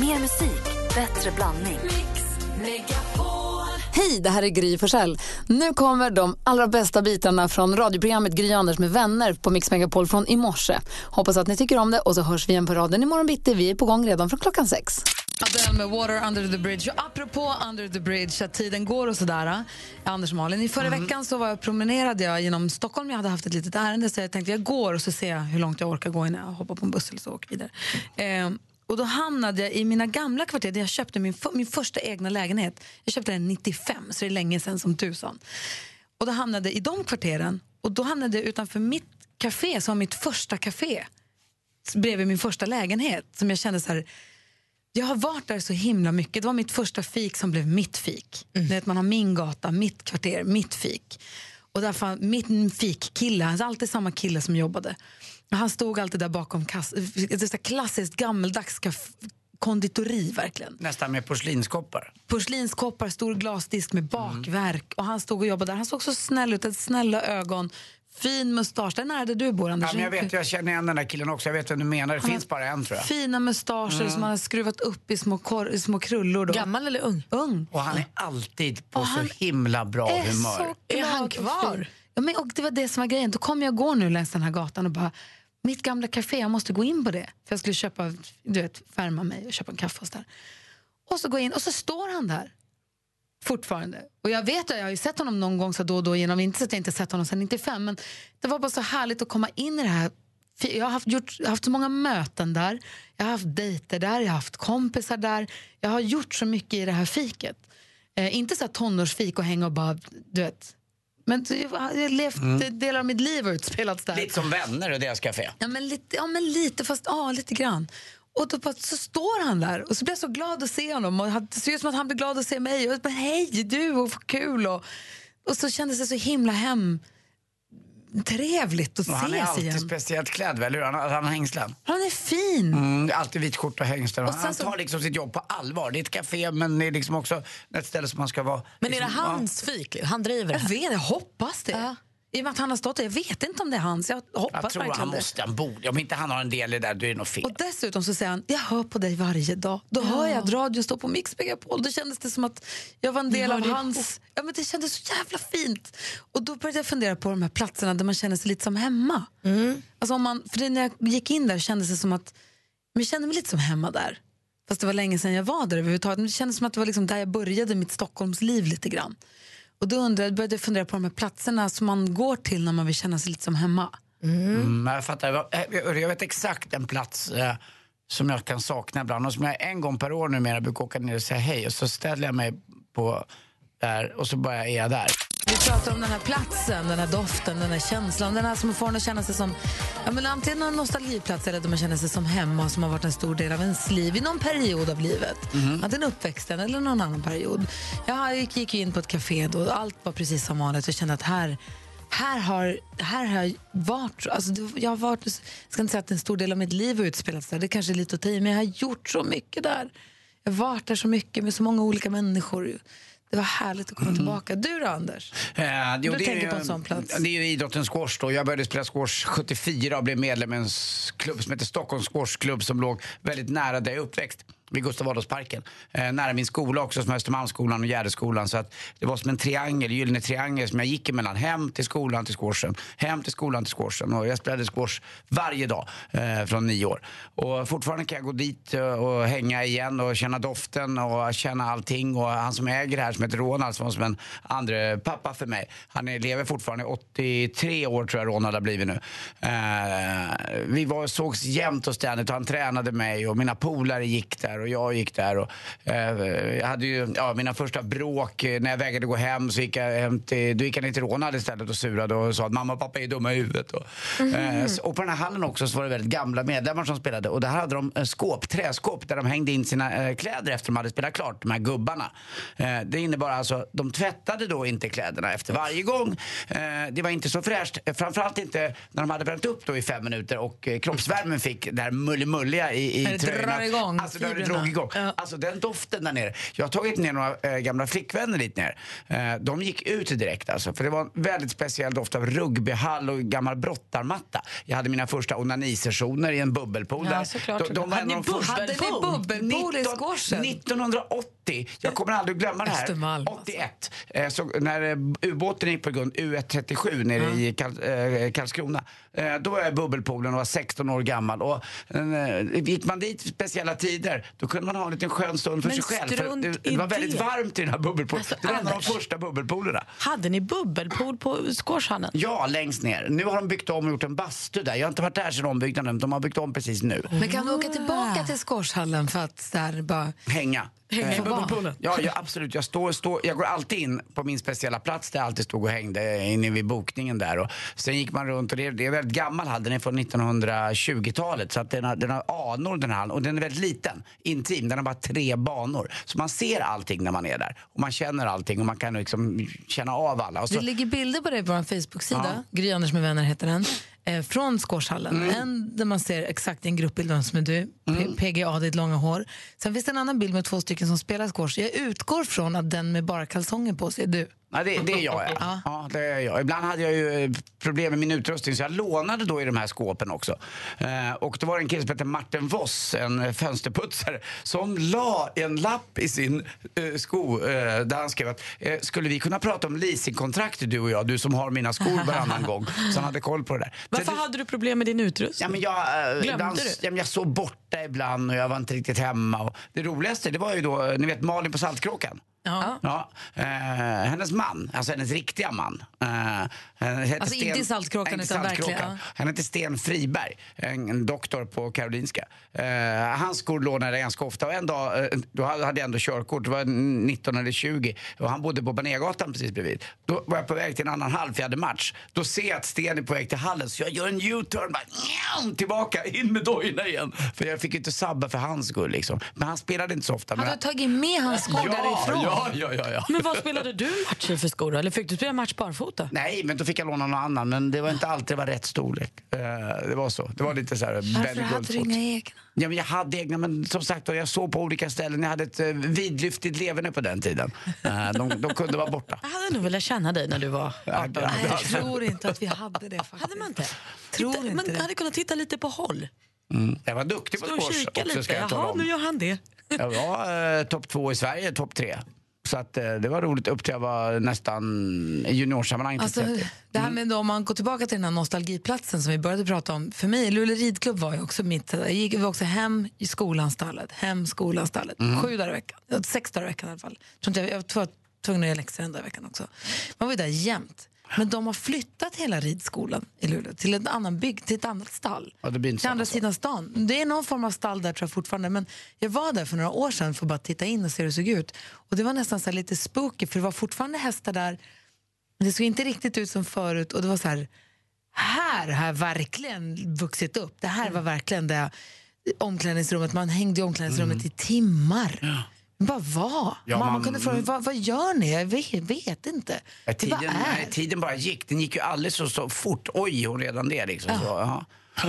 Mer musik, bättre blandning. Hej, det här är Gry Forssell. Nu kommer de allra bästa bitarna från radioprogrammet Gry Anders med vänner på Mix Megapol från i morse. Hoppas att ni tycker om det och så hörs vi igen på raden imorgon bitti. Vi är på gång redan från klockan sex. Adele med Water under the bridge. Och apropå under the bridge, att tiden går och sådär. Anders och Malin, i förra Mm. veckan så var jag, promenerade jag genom Stockholm. Jag hade haft ett litet ärende så jag tänkte jag går och så ser jag hur långt jag orkar gå innan jag hoppar på en buss eller så och åker vidare. Eh, och då hamnade jag i mina gamla kvarter där jag köpte min, min första egna lägenhet. Jag köpte den 95, så det är länge sedan som tusan. Och då hamnade jag i de kvarteren och då hamnade jag utanför mitt café som var mitt första café bredvid min första lägenhet som jag kände så här jag har varit där så himla mycket. Det var mitt första fik som blev mitt fik. Mm. Vet, man har min gata, mitt kvarter, mitt fik. Och där fann, mitt fikkille, är alltid samma kille som jobbade. Han stod alltid där bakom kass, ett klassiskt gammeldags konditori verkligen. Nästan med porslinskoppar. Porslinskoppar, stor glasdisk med bakverk. Och han stod och jobbade där. Han såg så snäll ut, hade snälla ögon. Fin mustasch. Där nära där du bor, Anders. Ja, men jag vet, jag känner igen den där killen också. Jag vet vem du menar. Det Han finns bara en tror jag. Fina mustascher som han har skruvat upp i små, kor- i små krullor. Då. Gammal eller ung? Ung. Och han är alltid på Och så han himla bra är humör. så Är han och kvar? Ja, men, och det var det som var grejen. Då kom jag gå nu längs den här gatan och bara, mitt gamla café, jag måste gå in på det. För jag skulle köpa, du vet, färma mig och köpa en kaffe och så där. Och så går jag in och så står han där. Fortfarande. Och jag vet, jag har ju sett honom någon gång så då och då genom, inte så att jag inte sett honom sedan 95, men det var bara så härligt att komma in i det här. Jag har haft, gjort, jag har haft så många möten där, jag har haft dejter där, jag har haft kompisar där. Jag har gjort så mycket i det här fiket. Eh, inte så här tonårsfik och hänga och bara, du vet. Men jag har levt Mm. delar av mitt liv har utspelats där. Lite som vänner och deras café. Ja men lite, ja, men lite fast ja, lite grann. Och då så står han där och så blir jag så glad att se honom och det ser ut som att han blir glad att se mig. Och jag bara, hej du, och vad kul. Och, och så kändes det så himla hem trevligt att Och han är ses alltid igen. speciellt klädd, väl hur? Han, han har hängslen. Han är fin. Mm, alltid vit skjorta och hängslen. Och Han så- tar liksom sitt jobb på allvar. Det är ett café men det är liksom också ett ställe som man ska vara... Men är det liksom, hans fik? Han driver det Jag vet, jag hoppas det. Ja. I och med att han har stått där. Jag vet inte om det är hans. Jag hoppas Jag tror verkligen han måste, han borde. Om inte han har en del i det där, då är det något fel. Och dessutom så säger han, jag hör på dig varje dag. Då hör jag att radion står på Mix Megapol. Då kändes det som att jag var en del av hans... Ja, men det kändes så jävla fint. Och då började jag fundera på de här platserna där man känner sig lite som hemma. Alltså om man, för när jag gick in där kändes det som att men jag kände mig lite som hemma där. Fast det var länge sedan jag var där överhuvudtaget. Men det kändes som att det var liksom där jag började mitt Stockholmsliv lite grann. Och då undrade, började jag fundera på de här platserna som man går till när man vill känna sig lite som hemma. Mm, jag fattar. Jag jag vet exakt en plats eh, som jag kan sakna ibland och som jag en gång per år numera brukar åka ner och säga hej och så ställer jag mig på där och så bara är jag där. Vi pratar om den här platsen, den här doften, den här känslan. Den här som får en att känna sig som ja, men antingen en nostalgiplats eller att man känner sig som hemma som har varit en stor del av ens liv i någon period av livet. Antingen uppväxten eller någon annan period. Jag gick, in på ett café då och allt var precis som vanligt och kände att här här har, här har jag varit, alltså jag har varit, jag ska inte säga att en stor del av mitt liv har utspelats där, det kanske är lite att ta i, men jag har gjort så mycket där. Jag har varit där så mycket med så många olika människor. Det var härligt att komma tillbaka. Du då, Anders? Eh, jo, Du är tänker på en sån plats. Det är ju idrotten squash då. Jag började spela squash 74 och blev medlem i en klubb som heter Stockholms Squashklubb som låg väldigt nära där jag uppväxt. Vid Gustav Adolfsparken. Eh, nära min skola också som Östermalmsskolan och Gärdeskolan. Så att det var som en triangel, gyllene triangel som jag gick emellan. Hem till skolan till squashen. Hem till skolan till squashen. Och jag spelade squash varje dag eh, från nio år. Och fortfarande kan jag gå dit eh, och hänga igen och känna doften och känna allting. Och han som äger det här som heter Ronald som var som en andre pappa för mig. Han är, lever fortfarande 83 år tror jag Ronald har blivit nu. Eh, vi var, sågs jämt och ständigt och han tränade mig och mina polare gick där och jag gick där. Och, eh, jag hade ju ja, mina första bråk eh, när jag vägrade gå hem så gick jag hem till, då gick jag ner till Ronald istället och surade och sa att mamma och pappa är dumma i huvudet. Och, så- och på den här hallen också så var det väldigt gamla medlemmar som spelade och där hade de skåp, träskåp där de hängde in sina kläder efter de hade spelat klart, de här gubbarna. Det innebar alltså, de tvättade då inte kläderna efter varje gång. Det var inte så fräscht, framförallt inte när de hade värmt upp då i fem minuter och kroppsvärmen fick det här mullimulliga i, i tröjorna. igång Alltså det drog igång. Ja. Alltså den doften där nere. Jag har tagit ner några äh, gamla flickvänner dit ner. Eh, de gick ut direkt alltså. För det var en väldigt speciell doft av rugbyhall och gammal brottarmatta. Jag hade mina första onanisessioner i en bubbelpool Ja, där. såklart. De, de var Hade ni första. Hade ni bubbelpool i 19 squashen? 1980, jag kommer aldrig glömma det här. Östermalm, alltså. 81, eh, så när ubåten gick på grund, U137 nere i Kal eh, Karlskrona. Eh, då var jag i bubbelpoolen och var 16 år gammal. Och, eh, gick man dit speciella tider, då kunde man ha en liten skön stund för Men sig själv. För det, det var väldigt det. varmt i den här bubbelpoolen. Alltså, det var en av de Anders. första bubbelpoolerna. Hade ni bubbelpool på squashhallen? Ja, längst ner. Nu har de byggt om och gjort en bastu där. Jag har inte varit där sedan ombyggnaden. De har byggt om precis nu. Men kan du åka tillbaka till Squashhallen för att här, bara... Hänga. Hänga i Eh, bubbelpoolen? Ja, ja, absolut. Jag, står, står, jag går alltid in på min speciella plats där jag alltid stod och hängde inne vid bokningen där. Och sen gick man runt och det är, det är väldigt gammal hall. Den är från 1920-talet så att den har, den har anor den här hallen. Och den är väldigt liten, intim. Den har bara tre banor. Så man ser allting när man är där. Och man känner allting och man kan liksom känna av alla. Och så, Det ligger bilder på dig på vår Facebook-sida. Gry Anders med vänner heter den. Eh, från Squashhallen. Mm. En där man ser exakt en gruppbild som är du. P- PGA, ditt långa hår. Sen finns det en annan bild med två stycken som spelar squash. Jag utgår från att den med bara kalsonger på sig är du. Ja, det, det är jag, ja. ja. det är jag. Ibland hade jag ju eh, problem med min utrustning så jag lånade då i de här skåpen också. Eh, och då var det en kille som hette Martin Voss, en eh, fönsterputsare, som la en lapp i sin eh, sko eh, där han skrev att eh, skulle vi kunna prata om leasingkontrakt du och jag, du som har mina skor varannan gång. Så han hade koll på det där. Varför Så hade du problem med din utrustning? Ja, men jag, Glömde ibland, du? Ja, men jag sov borta ibland och jag var inte riktigt hemma. Och det roligaste det var ju då, ni vet Malin på Saltkråkan. Ja. Ja, eh, hennes man, alltså hennes riktiga man. Eh, han heter Alltså inte i Saltkråkan, inte utan verkligen, ja. Han heter Sten Friberg, en, en doktor på Karolinska. Eh, hans skor lånade jag ganska ofta och en dag, eh, då hade jag ändå körkort, det var 19 eller 20 och han bodde på Banégatan precis bredvid. Då var jag på väg till en annan hall för jag hade match. Då ser jag att Sten är på väg till hallen så jag gör en U-turn, bara tillbaka, in med dojorna igen. För jag fick ju inte sabba för hans skull liksom. Men han spelade inte så ofta. Hade men du tagit med hans skor ja, därifrån? ja, ja, ja, ja. Men vad spelade du match i för skor då? Eller fick du spela match barfota? Nej, men då fick jag låna någon annan. Men det var inte alltid det var rätt storlek. Eh, det var så. Det var lite så här Varför hade du inga egna? Ja, men jag hade egna, men som sagt då, jag såg på olika ställen. Jag hade ett uh, vidlyftigt leverne på den tiden. Eh, de, de kunde vara borta. Jag hade nog velat känna dig när du var 18. Ja, Nej, jag tror inte att vi hade det faktiskt. Hade man inte? Tror Titta, inte man det. hade kunnat titta lite på håll. Mm. Jag var duktig på squash också, lite. ska jag Jaha, nu gör han det. Jag var eh, topp två i Sverige, topp tre. Så att, eh, det var roligt upp till jag var nästan i juniorsammanhang Alltså, 30. det här med då, om man går tillbaka till den här nostalgiplatsen som vi började prata om. För mig, Luleå ridklubb var ju också mitt... Jag gick också hem i skolanstallet, hem skolanstallet. Sju dagar i veckan, sex dagar i veckan i alla fall. Jag, jag var tvungen att göra läxor en dag i veckan också. Man var ju där jämt. Men de har flyttat hela ridskolan i Luleå till en annan bygg, till ett annat stall. Ja, det blir inte till andra sidan stan. Det är någon form av stall där tror jag fortfarande. Men jag var där för några år sedan för att bara titta in och se hur det såg ut. Och det var nästan så här lite spooky för det var fortfarande hästar där men det såg inte riktigt ut som förut och det var så här, här har jag verkligen vuxit upp. Det här var verkligen det omklädningsrummet. Man hängde i omklädningsrummet i timmar. Bara var. Ja, Mamma man- kunde fråga vad, vad gör ni? Jag vet, vet inte. Ja, Det tiden, bara nej, tiden bara gick. Den gick ju alldeles så, så fort. Oj, hon redan det liksom. Så, ja.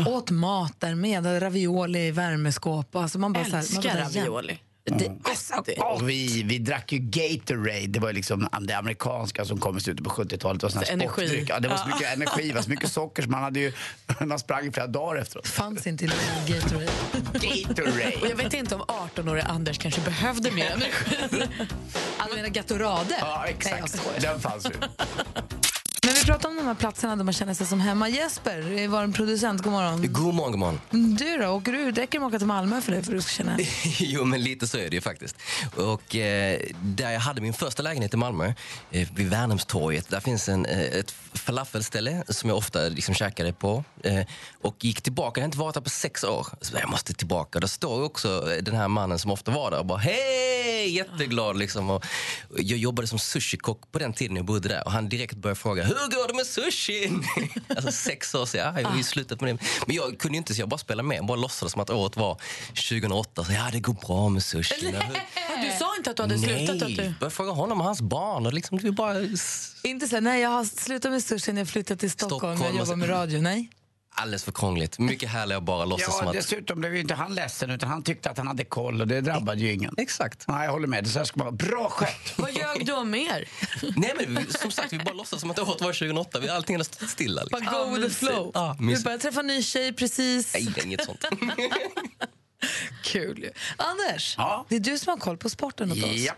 Åt mat där med, ravioli i värmeskåp. Alltså man bara så här, man Älskar jämt. ravioli. Det, alltså, det. Och vi, vi drack ju Gatorade, det var liksom det amerikanska som kom i slutet på 70-talet. Det var sån här Energi. Ja, det var så mycket energi, var så mycket socker så man, hade ju, man sprang i flera dagar efteråt. fanns inte i Luleå Gatorade. Och Gatorade! jag vet inte om 18-åriga Anders kanske behövde mer energi. Alla mina Gatorade. Ja, Nej, exakt. skojar. Den fanns ju. Vi pratar om de här platserna där man känner sig som hemma. Jesper, är vår producent, god morgon. God morgon, god morgon. Du då, åker du, räcker det med att åka till Malmö för det för att du ska känna jo, men lite så är det ju faktiskt. Och eh, där jag hade min första lägenhet i Malmö, eh, vid Värnhemstorget, där finns en, eh, ett falafelställe som jag ofta liksom käkade på. Eh, och gick tillbaka, jag har inte varit där på sex år. Så jag måste tillbaka. Där står också den här mannen som ofta var där och bara hej, jätteglad liksom. Och jag jobbade som sushikock på den tiden jag bodde där och han direkt började fråga hur går det med sushin? alltså sex år sedan, ja, jag har ju slutat med det. Men jag kunde inte så jag bara spelade med, bara låtsades som att året var 2008. Så, ja, det går bra med sushin. Du sa inte att du hade slutat? Att Nej, du... började fråga honom och hans barn. Och liksom, var bara... Inte så nej jag har slutat med sushin, jag flyttat till Stockholm, Stockholm jag jobbar med radio. Nej. Alldeles för krångligt. Mycket härligare att bara låtsas som Ja, att... dessutom blev ju inte han ledsen utan han tyckte att han hade koll och det drabbade ju ingen. Exakt. Nej, jag håller med. Det så här ska man vara. Bra skött! Vad ljög du om mer? Nej men som sagt, vi bara låtsas som att året var 2008. Vi, allting hade stått stilla. Liksom. Bara go with the flow. Ja, du började träffa en ny tjej precis. Nej, det är inget sånt. Kul ju. Anders, Ja. det är du som har koll på sporten åt oss. Ja.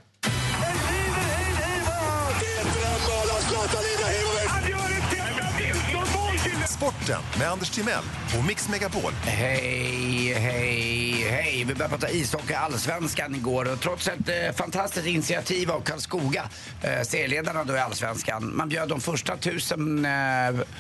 Sporten med Anders Timell och Mix Megapol. Hej, hej, hej. Vi började prata ishockey allsvenskan igår och trots ett eh, fantastiskt initiativ av Karlskoga, eh, serieledarna då i allsvenskan, man bjöd de första tusen eh,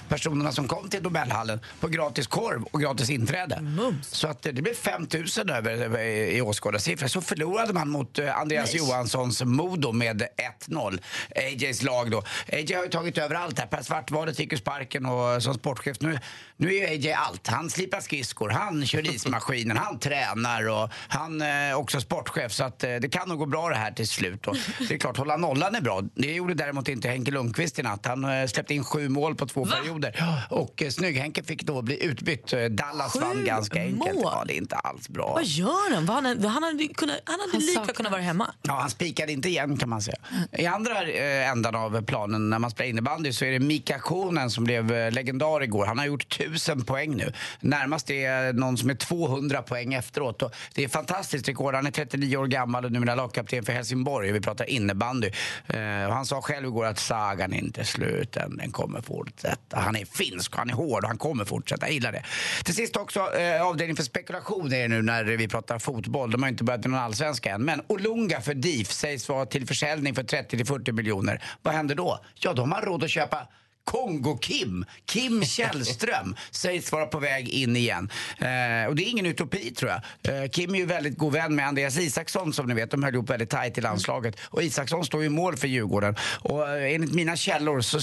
personerna som kom till Nobelhallen på gratis korv och gratis inträde. Så att eh, det blev 5 000 över eh, i åskådarsiffror. Så förlorade man mot eh, Andreas Johanssons Modo med 1-0. AJs lag då. AJ har ju tagit över allt här. Per Svartvadet fick ju sparken och som sportchef. Nu, nu är ju AJ allt. Han slipar skridskor, han kör ismaskinen, han tränar och han är också sportchef. Så att eh, det kan nog gå bra det här till slut. Och det är klart, hålla nollan är bra. Det gjorde däremot inte Henke Lundqvist i natt. Han eh, släppte in sju mål på två perioder. Och eh, Snygg-Henke fick då bli utbytt. Eh, Dallas Sju vann ganska enkelt. mål? Ja, det är inte alls bra. Vad gör han? Han, han hade, kunnat, han hade Han lika kunnat vara hemma. Ja, han spikade inte igen kan man säga. I andra eh, ändan av planen när man spelar innebandy så är det Mika Konen som blev eh, legendar igår. Han har gjort tusen poäng nu. Närmast är någon som är 200 poäng efteråt. Och det är fantastiskt rekord. Han är 39 år gammal och numera lagkapten för Helsingborg. Vi pratar innebandy. Eh, han sa själv igår att sagan är inte slut än. Den kommer fortsätta. Han är finsk och han är hård och han kommer fortsätta. Jag gillar det. Till sist också eh, avdelning för spekulation är det nu när vi pratar fotboll. De har inte börjat med någon allsvenska än. Men Olunga för DIF sägs vara till försäljning för 30-40 miljoner. Vad händer då? Ja, då har man råd att köpa Kongo-Kim, Kim Källström, sägs vara på väg in igen. Eh, och det är ingen utopi tror jag. Eh, Kim är ju väldigt god vän med Andreas Isaksson som ni vet. De höll ihop väldigt tajt i landslaget. Och Isaksson står ju i mål för Djurgården. Och eh, enligt mina källor så,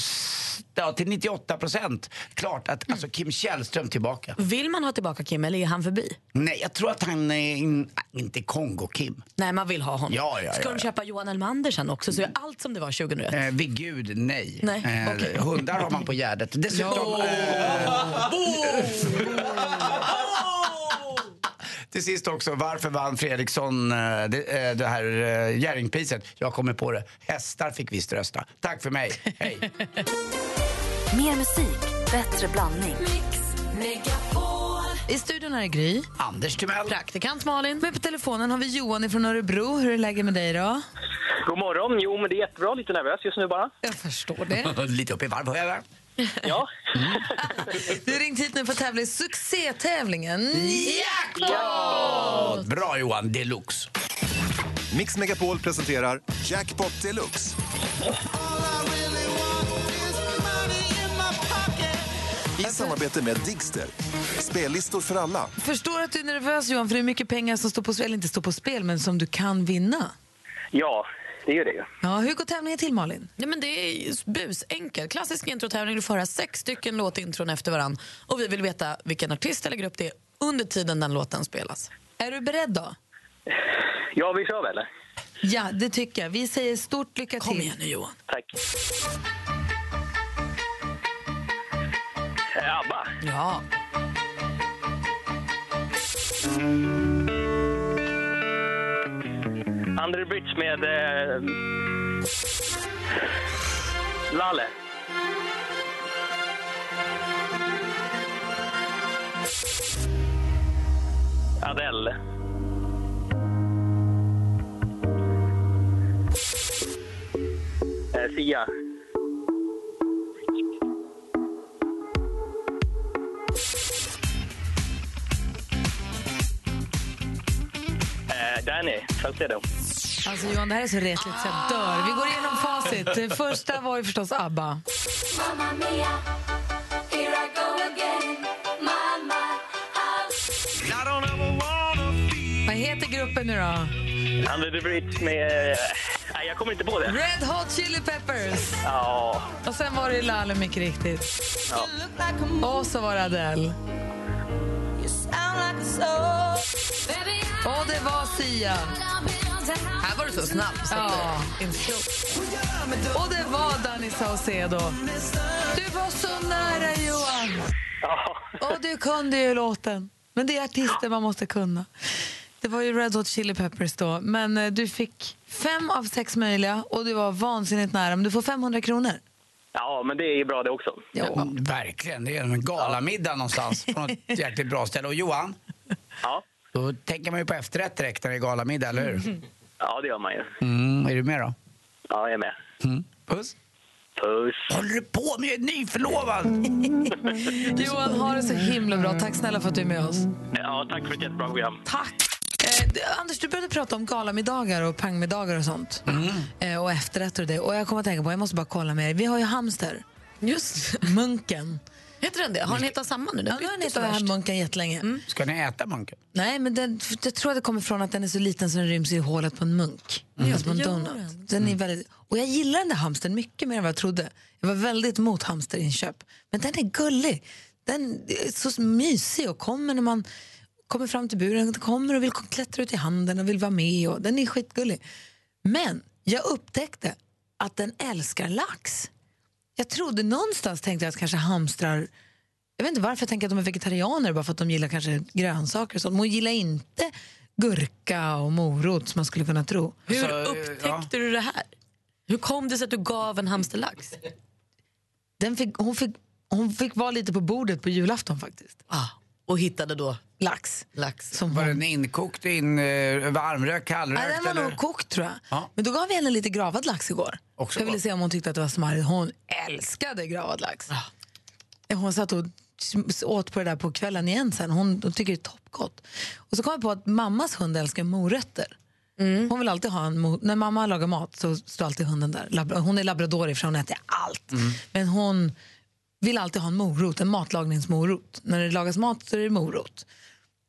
ja, till 98 procent klart att alltså, Kim Källström tillbaka. Vill man ha tillbaka Kim eller är han förbi? Nej, jag tror att han är in, inte Kongo-Kim. Nej, man vill ha honom. Ja, ja, Ska ja, de köpa Johan Elmander sen också så är allt som det var 2001? Eh, vid gud, nej. Nej, Eh, okej. Hundar har man på Gärdet. Dessutom... Eh, till sist också, varför vann Fredriksson eh, det, eh, det här eh, Jerringpriset? Jag kommer på det. Hästar fick visst rösta. Tack för mig. Hej. Mer musik, bättre blandning. I studion här är Gry. Anders Timell. Praktikant Malin. Men på telefonen har vi Johan från Örebro. Hur är läget med dig då? God morgon. Jo, men det är jättebra. Lite nervös just nu bara. Jag förstår det. Lite upp i varv, hör jag. Ja. Du har ringt hit nu för att tävla i succétävlingen. Jackpot! Bra Johan, deluxe. Mix Megapol presenterar Jackpot Deluxe. I samarbete med Digster. Spellistor för alla. Förstår att du är nervös Johan, för det är mycket pengar som står på spel, eller inte står på spel, men som du kan vinna. ja, det är ju det. Ja, hur går tävlingen till Malin? Ja, men det är busenkelt. Klassisk introtävling. Du får höra sex stycken låtintron efter varann. Och vi vill veta vilken artist eller grupp det är under tiden den låten spelas. Är du beredd då? Ja, vi kör väl? Ja, det tycker jag. Vi säger stort lycka Kom till. igen nu Johan. Tack. ABBA. Ja. The Bridge med... Eh, Lalle. Adele. Eh, Sia. Danny Saucedo. Alltså Johan, det här är så retligt så jag dör. Vi går igenom facit. Det första var ju förstås ABBA. Vad heter gruppen nu då? Under the Bridge med... eh, Nej, jag kommer inte på det. Red Hot Chili Peppers. Ja, Och sen var det Lalle mycket riktigt. ja. Och så var det Adele. Och det var Sia. Här var du så snabb. Så Ja. Och det var Danny Saucedo. Du var så nära Johan. ja. Och du kunde ju låten. Men det är artister man måste kunna. Det var ju Red Hot Chili Peppers då. Men eh, du fick fem av sex möjliga och du var vansinnigt nära. Men du får 500 kronor. Ja, men det är ju bra det också. Ja, verkligen. Det är en galamiddag någonstans på något jäkligt bra ställe. Och Johan, Ja, då tänker man ju på efterrätt direkt när det är galamiddag, eller hur? ja det gör man ju. Mm, är du med då? Ja, jag är med. Mm. Puss. Puss. Håller du på med? Jag är nyförlovad! Johan, ha det så himla bra. Tack snälla för att du är med oss. Ja, tack för ett jättebra program. Tack! Eh, Anders, du började prata om galamiddagar och pangmiddagar och sånt. Eh, och efterrätter och det. Och jag kommer att tänka på, jag måste bara kolla med er. Vi har ju hamster. Just Munken. Heter den det? Har den hetat samma nu? Den Ja, nu har den hetat värst. Munken jättelänge. Ska ni äta munken? Nej, men den, jag tror att det kommer från att den är så liten så den ryms i hålet på en munk. Alltså på en donut. den. Den är väldigt, och jag gillar den där hamstern mycket mer än vad jag trodde. Jag var väldigt emot hamsterinköp. Men den är gullig. Den är så mysig och kommer när man kommer fram till buren. Den kommer och vill klättra ut i handen och vill vara med. Och den är skitgullig. Men jag upptäckte att den älskar lax. Jag trodde någonstans tänkte jag att kanske hamstrar jag vet inte varför jag tänker att de är vegetarianer bara för att de gillar kanske grönsaker och sånt. Men hon gillar inte gurka och morot som man skulle kunna tro. Hur Så, eh, upptäckte ja. du det här? Hur kom det sig att du gav en hamster lax? Den fick, hon, fick, hon fick vara lite på bordet på julafton faktiskt. Ah, och hittade då Lax. lax. Som Var hon, den inkokt, in, eh, varmrökt, kallrökt? Nej, den var eller? nog kokt tror jag. Ja. Men då gav vi henne lite gravad lax igår. Också jag ville se om hon tyckte att det var smarrigt. Hon älskade gravad lax. Hon satt och åt på det där på kvällen igen sen. Hon, hon tycker det är toppgott. Och så kom jag på att mammas hund älskar morötter. Hon vill alltid ha en När mamma lagar mat så står alltid hunden där. Labra- hon är labrador för hon äter allt. Men hon vill alltid ha en morot, en matlagningsmorot. När det lagas mat så är det morot.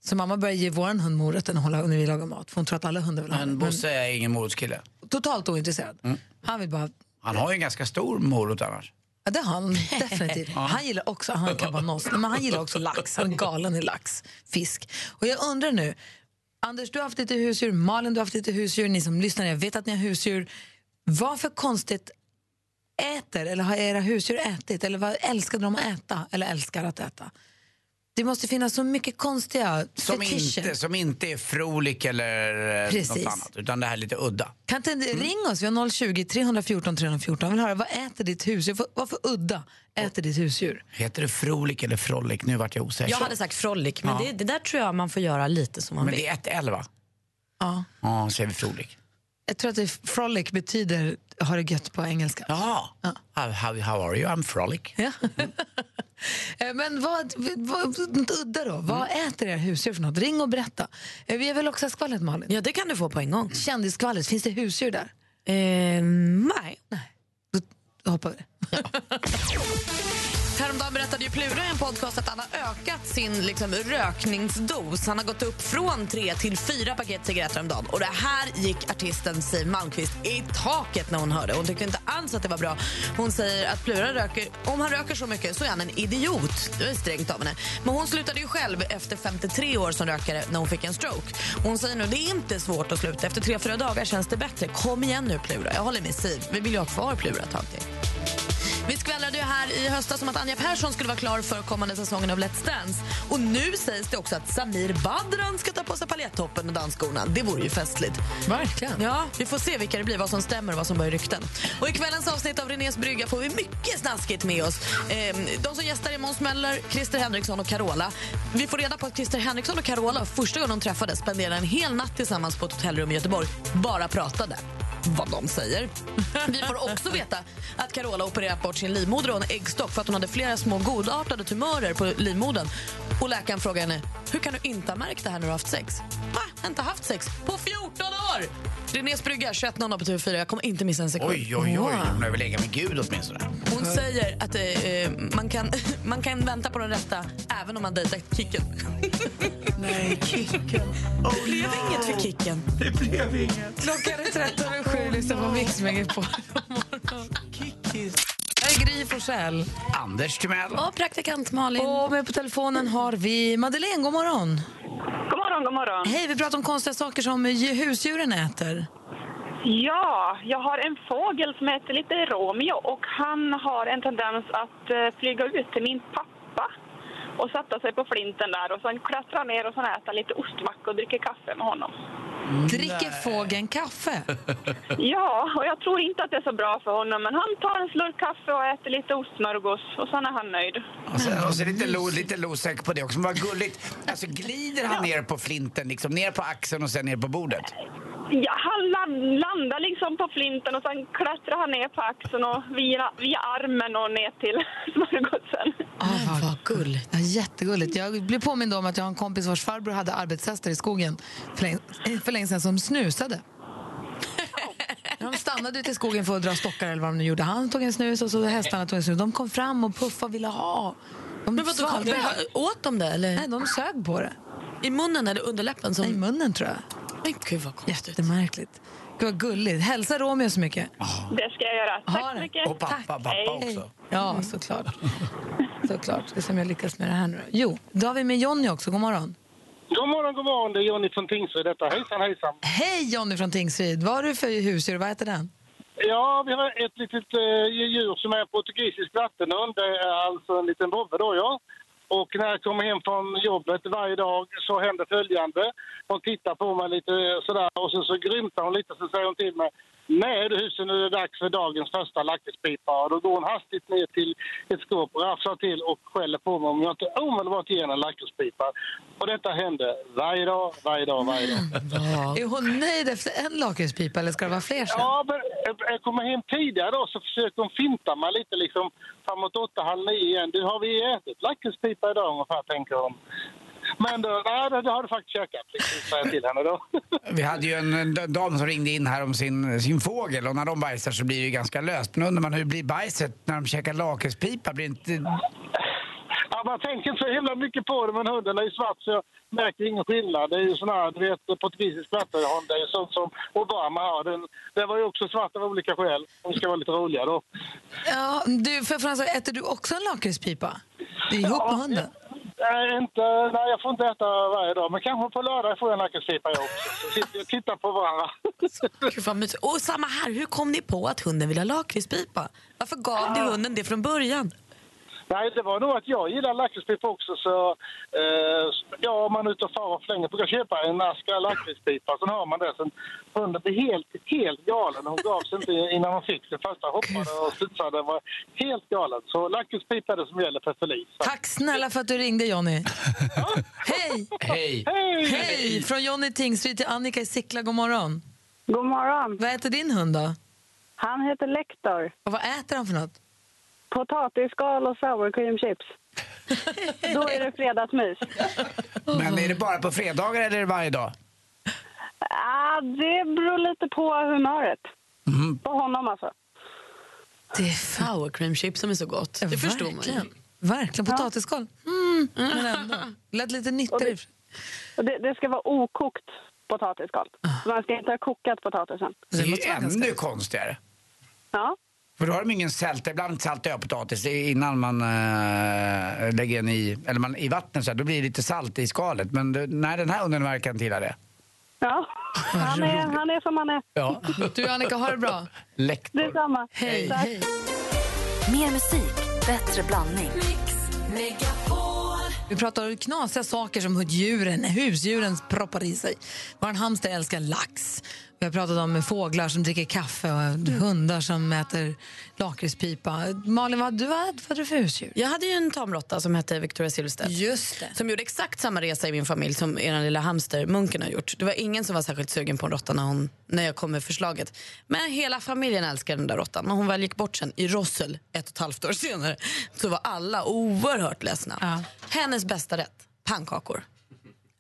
Så mamma börjar ge vår hund morötter när, vi lagar mat. För hon tror att alla hundar vill ha Men Bosse är ingen morotskille. totalt ointresserad. Han vill bara Han har ju en ganska stor morot annars. Ja, det har han definitivt. Han gillar också, han kan vara noss, men han gillar också lax. Han är galen i lax, fisk. Och jag undrar nu, Anders du har haft lite husdjur, Malin du har haft lite husdjur, ni som lyssnar jag vet att ni har husdjur. Vad för konstigt äter, eller har era husdjur ätit, eller vad älskade de att äta, eller älskar att äta? Det måste finnas så mycket konstiga Som fetischer. inte, som inte är frolik eller eh, Precis. något annat. Utan det här är lite udda. Kan inte ring oss, vi har 020 314 314. Jag vill höra, vad äter ditt husdjur? Vad- för udda äter ditt husdjur? Heter det frolik eller frolic? Nu vart jag osäker. Jag hade sagt frolic, men det, det där tror jag man får göra lite som man Men vill. det är ett L va? Ja. Ja, säger vi frolik. Jag tror att det frolic betyder ha det gött på engelska. Jaha. How, how, how are you? I'm frolic. Ja. Eh, Men vad, vad, udda då? Vad äter era husdjur för något? Ring och berätta. Eh, Vi har väl också skvallret Malin? Ja, det kan du få på en gång. Kändisskvallret, finns det husdjur där? Eh, nej. Då hoppar vi det. Häromdagen berättade ju Plura i en podcast att han har ökat sin liksom, rökningsdos. Han har gått upp från tre till fyra paket cigaretter om dagen. Och det här gick artisten Siw Malmkvist i taket när hon hörde. Hon tyckte inte alls att det var bra. Hon säger att Plura röker, om han röker så mycket så är han en idiot. Det är strängt av henne. Men hon slutade ju själv efter 53 år som rökare när hon fick en stroke. Hon säger nu det är inte svårt att sluta. Efter tre, fyra dagar känns det bättre. Kom igen nu Plura. Jag håller med Siw. Vi vill ju ha kvar Plura ett tag till. Vi skvallrade ju här i höstas om att Anja Persson skulle vara klar för kommande säsongen av Let's Dance. Och nu sägs det också att Samir Badran ska ta på sig paljettoppen och dansskorna. Det vore ju festligt. Verkligen. Ja, vi får se vilka det blir, vad som stämmer och vad som börjar rykten. Och i kvällens avsnitt av Renés brygga får vi mycket snaskigt med oss. Ehm, de som gästar är Måns Möller, Christer Henriksson och Carola. Vi får reda på att Christer Henriksson och Carola första gången de träffades spenderade en hel natt tillsammans på ett hotellrum i Göteborg. Bara pratade vad de säger. Vi får också veta att Carola Carola opererat bort sin livmoder och en äggstock för att hon hade flera små godartade tumörer på livmodern. Och läkaren frågade henne, hur kan du inte ha märkt det här när du har haft sex? Va? Inte haft sex på 14 år! Renés brygga, 21.00 på TV4. Jag kommer inte missa en sekund. Oj, oj, oj. Hon har väl legat med Gud åtminstone. Hon säger att eh, man, kan, man kan vänta på den rätta även om man dejtar Kicken. Nej, Kicken. Det blev inget för Kicken. Klockan är 13 och 7 lyssnar på Mix Megapol. Är Gry Forssell. Anders Timell. Och praktikant Malin. Och med på telefonen har vi Madeleine. God morgon. God morgon, god morgon. Hej, vi pratar om konstiga saker som ju- husdjuren äter. Ja, jag har en fågel som heter lite Romeo och han har en tendens att eh, flyga ut till min pappa. Och sätta sig på flinten där och sen klättra ner och sen äta lite ostmacka och dricka kaffe med honom. Dricker fågeln kaffe? Ja, och jag tror inte att det är så bra för honom men han tar en slurk kaffe och äter lite ostsmörgås och sen är han nöjd. Och så, och så lite, lo, lite losäck på det också. Men vad gulligt. Alltså glider han ner på flinten, liksom ner på axeln och sen ner på bordet? Ja, han land, landar liksom på flinten och sen klättrar han ner på axeln och via, via armen och ner till smörgåsen. Ah, vad gulligt. Jättegulligt. Jag blev påmind om att jag har en kompis vars farbror hade arbetshästar i skogen för länge, för länge sedan som snusade. De stannade ute i skogen för att dra stockar eller vad de nu gjorde. Han tog en snus och så hästarna tog en snus. De kom fram och puffade och ville ha. De Men vadå, svalde. åt de det eller? Nej, de sög på det. I munnen eller underläppen? Som... Nej, I munnen tror jag. Men gud vad konstigt. Jättemärkligt. Gud vad gulligt. Hälsa Romeo så mycket. Det ska jag göra. Tack så mycket. Och pappa, pappa Hej. också. Ja, såklart. såklart. Ska se om jag lyckas med det här nu. Jo, då har vi med Jonny också. God morgon. God morgon, god morgon. Det är Jonny från Tingsryd detta. Hejsan, hejsan. Hej Jonny från Tingsryd. Vad har du för husdjur? Vad heter den? Ja, vi har ett litet eh, djur som är portugisisk vattenhund. Det är alltså en liten vovve då, ja. Och när jag kommer hem från jobbet varje dag så händer följande. Hon tittar på mig lite sådär och så, så grymtar hon lite så säger hon till mig Nej du husen, nu är det dags för dagens första lakritspipa. Och Då går hon hastigt ner till ett skåp, rafsar till och skäller på mig om jag inte omedelbart ger henne en lakritspipa. Och detta händer varje dag, varje dag, varje dag. Är hon nöjd efter en lakritspipa eller ska det vara fler sen? Ja, men jag- jag kommer hem tidigare då så försöker hon finta mig lite liksom framåt åtta, halv nio igen. Du, har vi ätit lakritspipa idag ungefär, tänker hon. Men då, nej, det, har du faktiskt käkat, liksom, jag till henne då. Vi hade ju en, en dam som ringde in här om sin, sin fågel och när de bajsar så blir det ju ganska löst. Men undrar man hur blir bajset när de käkar lakritspipa? Blir inte... Ja, man tänker inte så himla mycket på det, men hunden är ju svart så jag märker ingen skillnad. Det är ju sån här, du vet, portugisisk vattenhund. Det är ju sånt som Obama har. Den, den var ju också svart av olika skäl. De ska vara lite roliga då. Ja, du, för Frans, äter du också en lakritspipa? Det är ihop med hunden? Nej, inte, nej, jag får inte äta varje dag, men kanske på lördag får jag en lakritspipa jag också. Så sitter och tittar på varandra. Gud, vad mysigt. Och samma här, hur kom ni på att hunden vill ha lakritspipa? Varför gav ni hunden det från början? Nej, det var nog att jag gillar lakritspipa också. Så, eh, ja, om man är ute och far och flänger brukar köpa en ask lakritspipa. Sen har man det. Sen hunden blir helt, helt galen. Hon gav sig inte innan hon fick det. Första hoppade och studsade. Den var helt galen. Så lakritspipa är det som gäller för Felice. Tack snälla för att du ringde, Jonny. Hej! Hej! Hej! Hej! Från Jonny Tingsryd till Annika i Sickla. God morgon. God morgon. Vad äter din hund då? Han heter Lektor. Och vad äter han för något? Potatisskal och sour cream chips. Då är det fredagsmys. Men är det bara på fredagar eller är det varje dag? Ah, det beror lite på humöret. På honom alltså. Det är. Sour cream chips som är så gott. Det förstår man ju. Verkligen. Verkligen. Potatisskal. Mm. Men ändå. Lät lite nyttigare. Och det, det ska vara okokt potatisskal. Så man ska inte ha kokat potatisen. Det är ju ännu konstigare. Ja. För då har de ingen sälta. Ibland saltar jag potatis innan man äh, lägger den i, eller man, i vattnet. Så här, då blir det lite salt i skalet. Men det, nej, den här hunden verkar inte gilla det. ja. Han, är, han är som han är. Ja. Du Annika, har det bra. Lektor. Detsamma. Hej. Tack. Hej. Mer musik, bättre blandning. Vi pratar om knasiga saker som djuren, husdjuren proppar i sig. Vår hamster älskar lax. Vi har pratat om fåglar som dricker kaffe och hundar som äter lakritspipa. Malin, vad, du, vad hade du för husdjur? Jag hade ju en tamråtta som hette Victoria Silvstedt. Just det. Som gjorde exakt samma resa i min familj som er lilla hamster Munken har gjort. Det var ingen som var särskilt sugen på en råtta när, hon, när jag kom med förslaget. Men hela familjen älskar den där råttan. När hon väl gick bort sen i Rossel ett och ett halvt år senare så var alla oerhört ledsna. Ja. Hennes bästa rätt, pannkakor.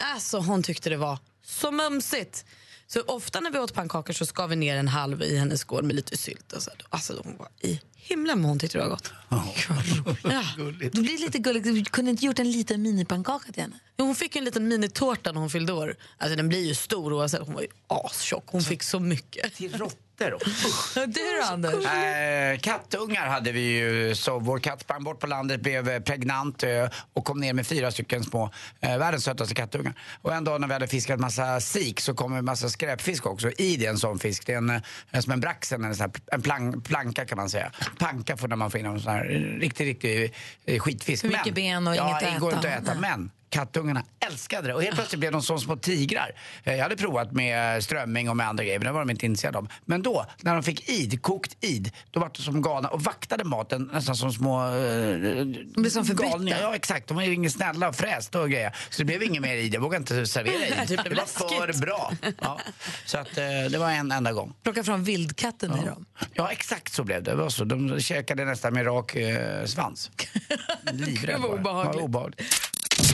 Alltså hon tyckte det var så mumsigt. Så ofta när vi åt pannkakor så skar vi ner en halv i hennes skål med lite sylt. Och så. Alltså hon var i himlen vad hon tyckte det var gott. Ja. Det blir lite gulligt. Du kunde inte gjort en liten minipannkaka till henne? Jo, Hon fick en liten minitårta när hon fyllde år. Alltså, den blir ju stor oavsett. Hon var ju astjock. Hon fick så mycket. Till råttan katter. Du då, Anders? Eh, kattungar hade vi ju. Så vår katt sprang bort på landet, blev eh, pregnant eh, och kom ner med fyra stycken små, eh, världens sötaste kattungar. Och en dag när vi hade fiskat massa sik så kom en massa skräpfisk också i det, en sån fisk. Det är en, eh, som en braxen, en, sån här, en plank, planka kan man säga. Panka får när man får in en sån här riktig, riktig skitfisk. Mycket Men- ben och ja, inget att det går äta. inte att äta. Nej. Men kattungarna älskade det och helt plötsligt blev de som små tigrar. Eh, Jag hade provat med strömming och med andra grejer men det var de inte intresserade av. Men då, när de fick id, kokt id, då var de som galna och vaktade maten nästan som små eh, De blev som galningar. Ja exakt, de var ju inget snälla och frästa och grejer. Så det blev inget mer id, jag vågade inte servera id. Det Det var för bra. Ja. Så att, eh, det var en enda gång. Plocka fram vildkatten i dem. Ja exakt så blev det. det var så. De käkade nästan med rak eh, svans. Livrädd var obehagligt. Ja, obehagligt.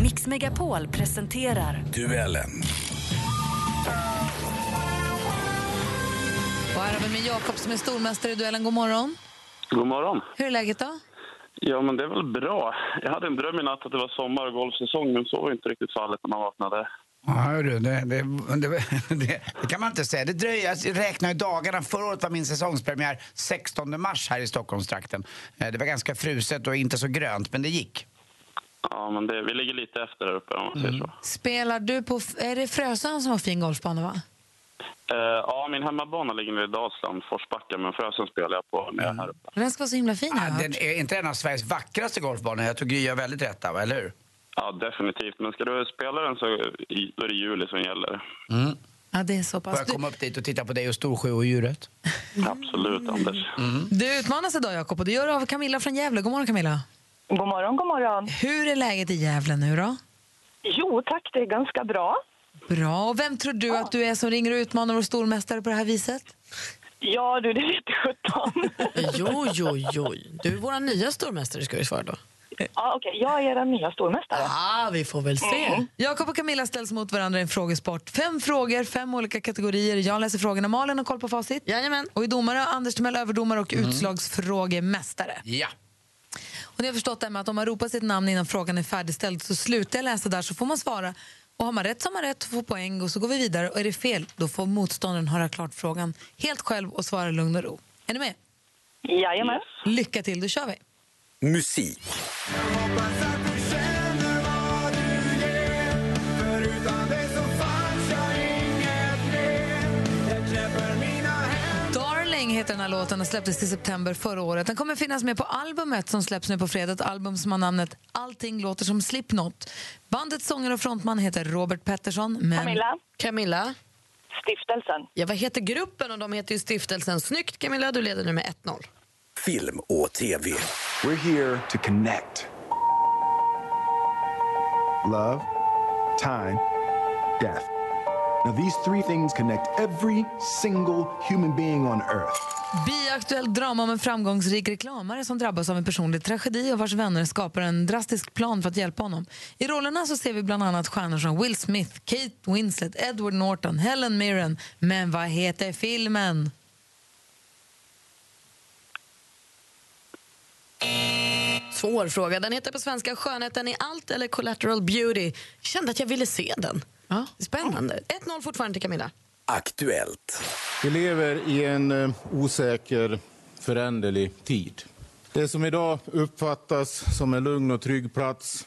Mix Megapol presenterar Duellen. Och här har vi med Jakob som är stormästare i duellen. God morgon. God morgon. Hur är läget då? Ja, men det är väl bra. Jag hade en dröm i natt att det var sommar och golfsäsong, men så var inte riktigt fallet när man vaknade. Ja, hörru, det, det, det, det, det kan man inte säga. Det dröjer, jag räknar ju dagarna. Förra året var min säsongspremiär 16 mars här i Stockholmstrakten. Eh, Det var ganska fruset och inte så grönt, men det gick. Ja, men det, vi ligger lite efter där uppe om man säger så. Spelar du på... Är det Frösön som har fin golfbana, va? Eh, ja, min hemmabana ligger nere i Dalsland, Forsbacka, men Frösön spelar jag på när jag är här uppe. Den ska vara så himla fin, har jag Ah, hört. Den är inte en av Sveriges vackraste golfbanor. Jag tror Gry gör väldigt rätt där, va? eller hur? Ja, definitivt. Men ska du spela den så i- då är det juli som gäller. Ja, det är så Får pass. jag Du, komma upp dit och titta på dig och Storsjö och djuret? Absolut, Anders. du utmanas idag, Jakob, och det gör du av Camilla från Gävle. God morgon, Camilla. God morgon, god morgon. Hur är läget i Gävle nu då? Jo tack, det är ganska bra. Bra. Och vem tror du att du är som ringer och utmanar vår stormästare på det här viset? Ja du, det vet sjutton. Jo, jo, jo. Du är vår nya stormästare, ska vi svara då. ja, okej, jag är er nya stormästare. Ah, vi får väl se. Jakob och Camilla ställs mot varandra i en frågesport. Fem frågor, fem olika kategorier. Jag läser frågorna. Malin har koll på facit. Jajamän. Och i domare, Anders Timell överdomare och utslagsfrågemästare. Ja. Och ni har förstått det att om man ropar sitt namn innan frågan är färdigställd så slutar jag läsa där så får man svara. Och har man rätt så har man rätt och får poäng och så går vi vidare. Och är det fel då får motståndaren höra klart frågan helt själv och svara lugn och ro. Är ni med? Jajamän. Lycka till, då kör vi. Musik. Heter den här låten och släpptes i september förra året. Den kommer finnas med på albumet som släpps nu på fredag. Ett album som har namnet Allting låter som Slipknot. Bandets sångare och frontman heter Robert Pettersson. Men Camilla, Camilla, stiftelsen. ja, vad heter gruppen? Och de heter ju Stiftelsen. Snyggt, Camilla. Du leder nu med 1-0. Film och TV. We're here to connect. love, time, death. Now, these three things connect every single human being on earth. Biaktuellt drama om en framgångsrik reklamare som drabbas av en personlig tragedi och vars vänner skapar en drastisk plan för att hjälpa honom. I rollerna så ser vi bland annat stjärnor som Will Smith, Kate Winslet, Edward Norton, Helen Mirren. Men vad heter filmen? Svår fråga. Den heter på svenska Skönheten i allt eller Collateral Beauty. Jag kände att jag ville se den. Ja. Spännande. 1-0 fortfarande till Camilla. Aktuellt. Vi lever i en eh, osäker, föränderlig tid. Det som idag uppfattas som en lugn och trygg plats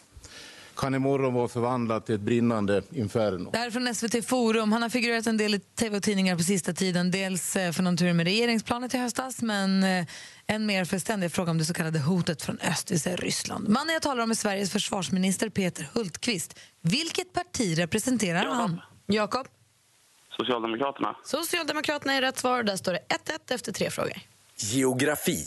kan imorgon vara förvandlat till ett brinnande inferno. Det här är från SVT Forum. Han har figurerat en del i tv och tidningar på sista tiden. Dels eh, för någon tur med regeringsplanet i höstas men eh, än mer för ständiga frågor om det så kallade hotet från öst, det Ryssland. Mannen jag talar om är Sveriges försvarsminister Peter Hultqvist. Vilket parti representerar han? Jakob? Socialdemokraterna. Socialdemokraterna är rätt svar. Där står det 1-1 efter tre frågor. Geografi.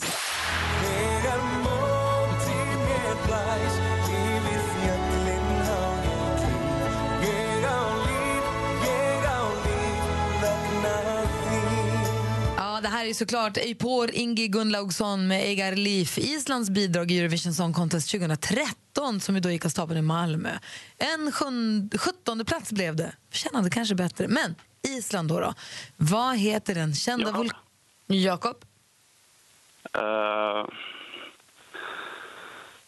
Här är såklart Eipor Ingi Gunnlaugsson med Egar Liv, Islands bidrag i Eurovision Song Contest 2013 som ju då gick av stapeln i Malmö. En sjunde, sjuttonde plats blev det. Förtjänade kanske bättre. Men Island då, då. Vad heter den kända Jakob. vulkanen? Jakob? Eh,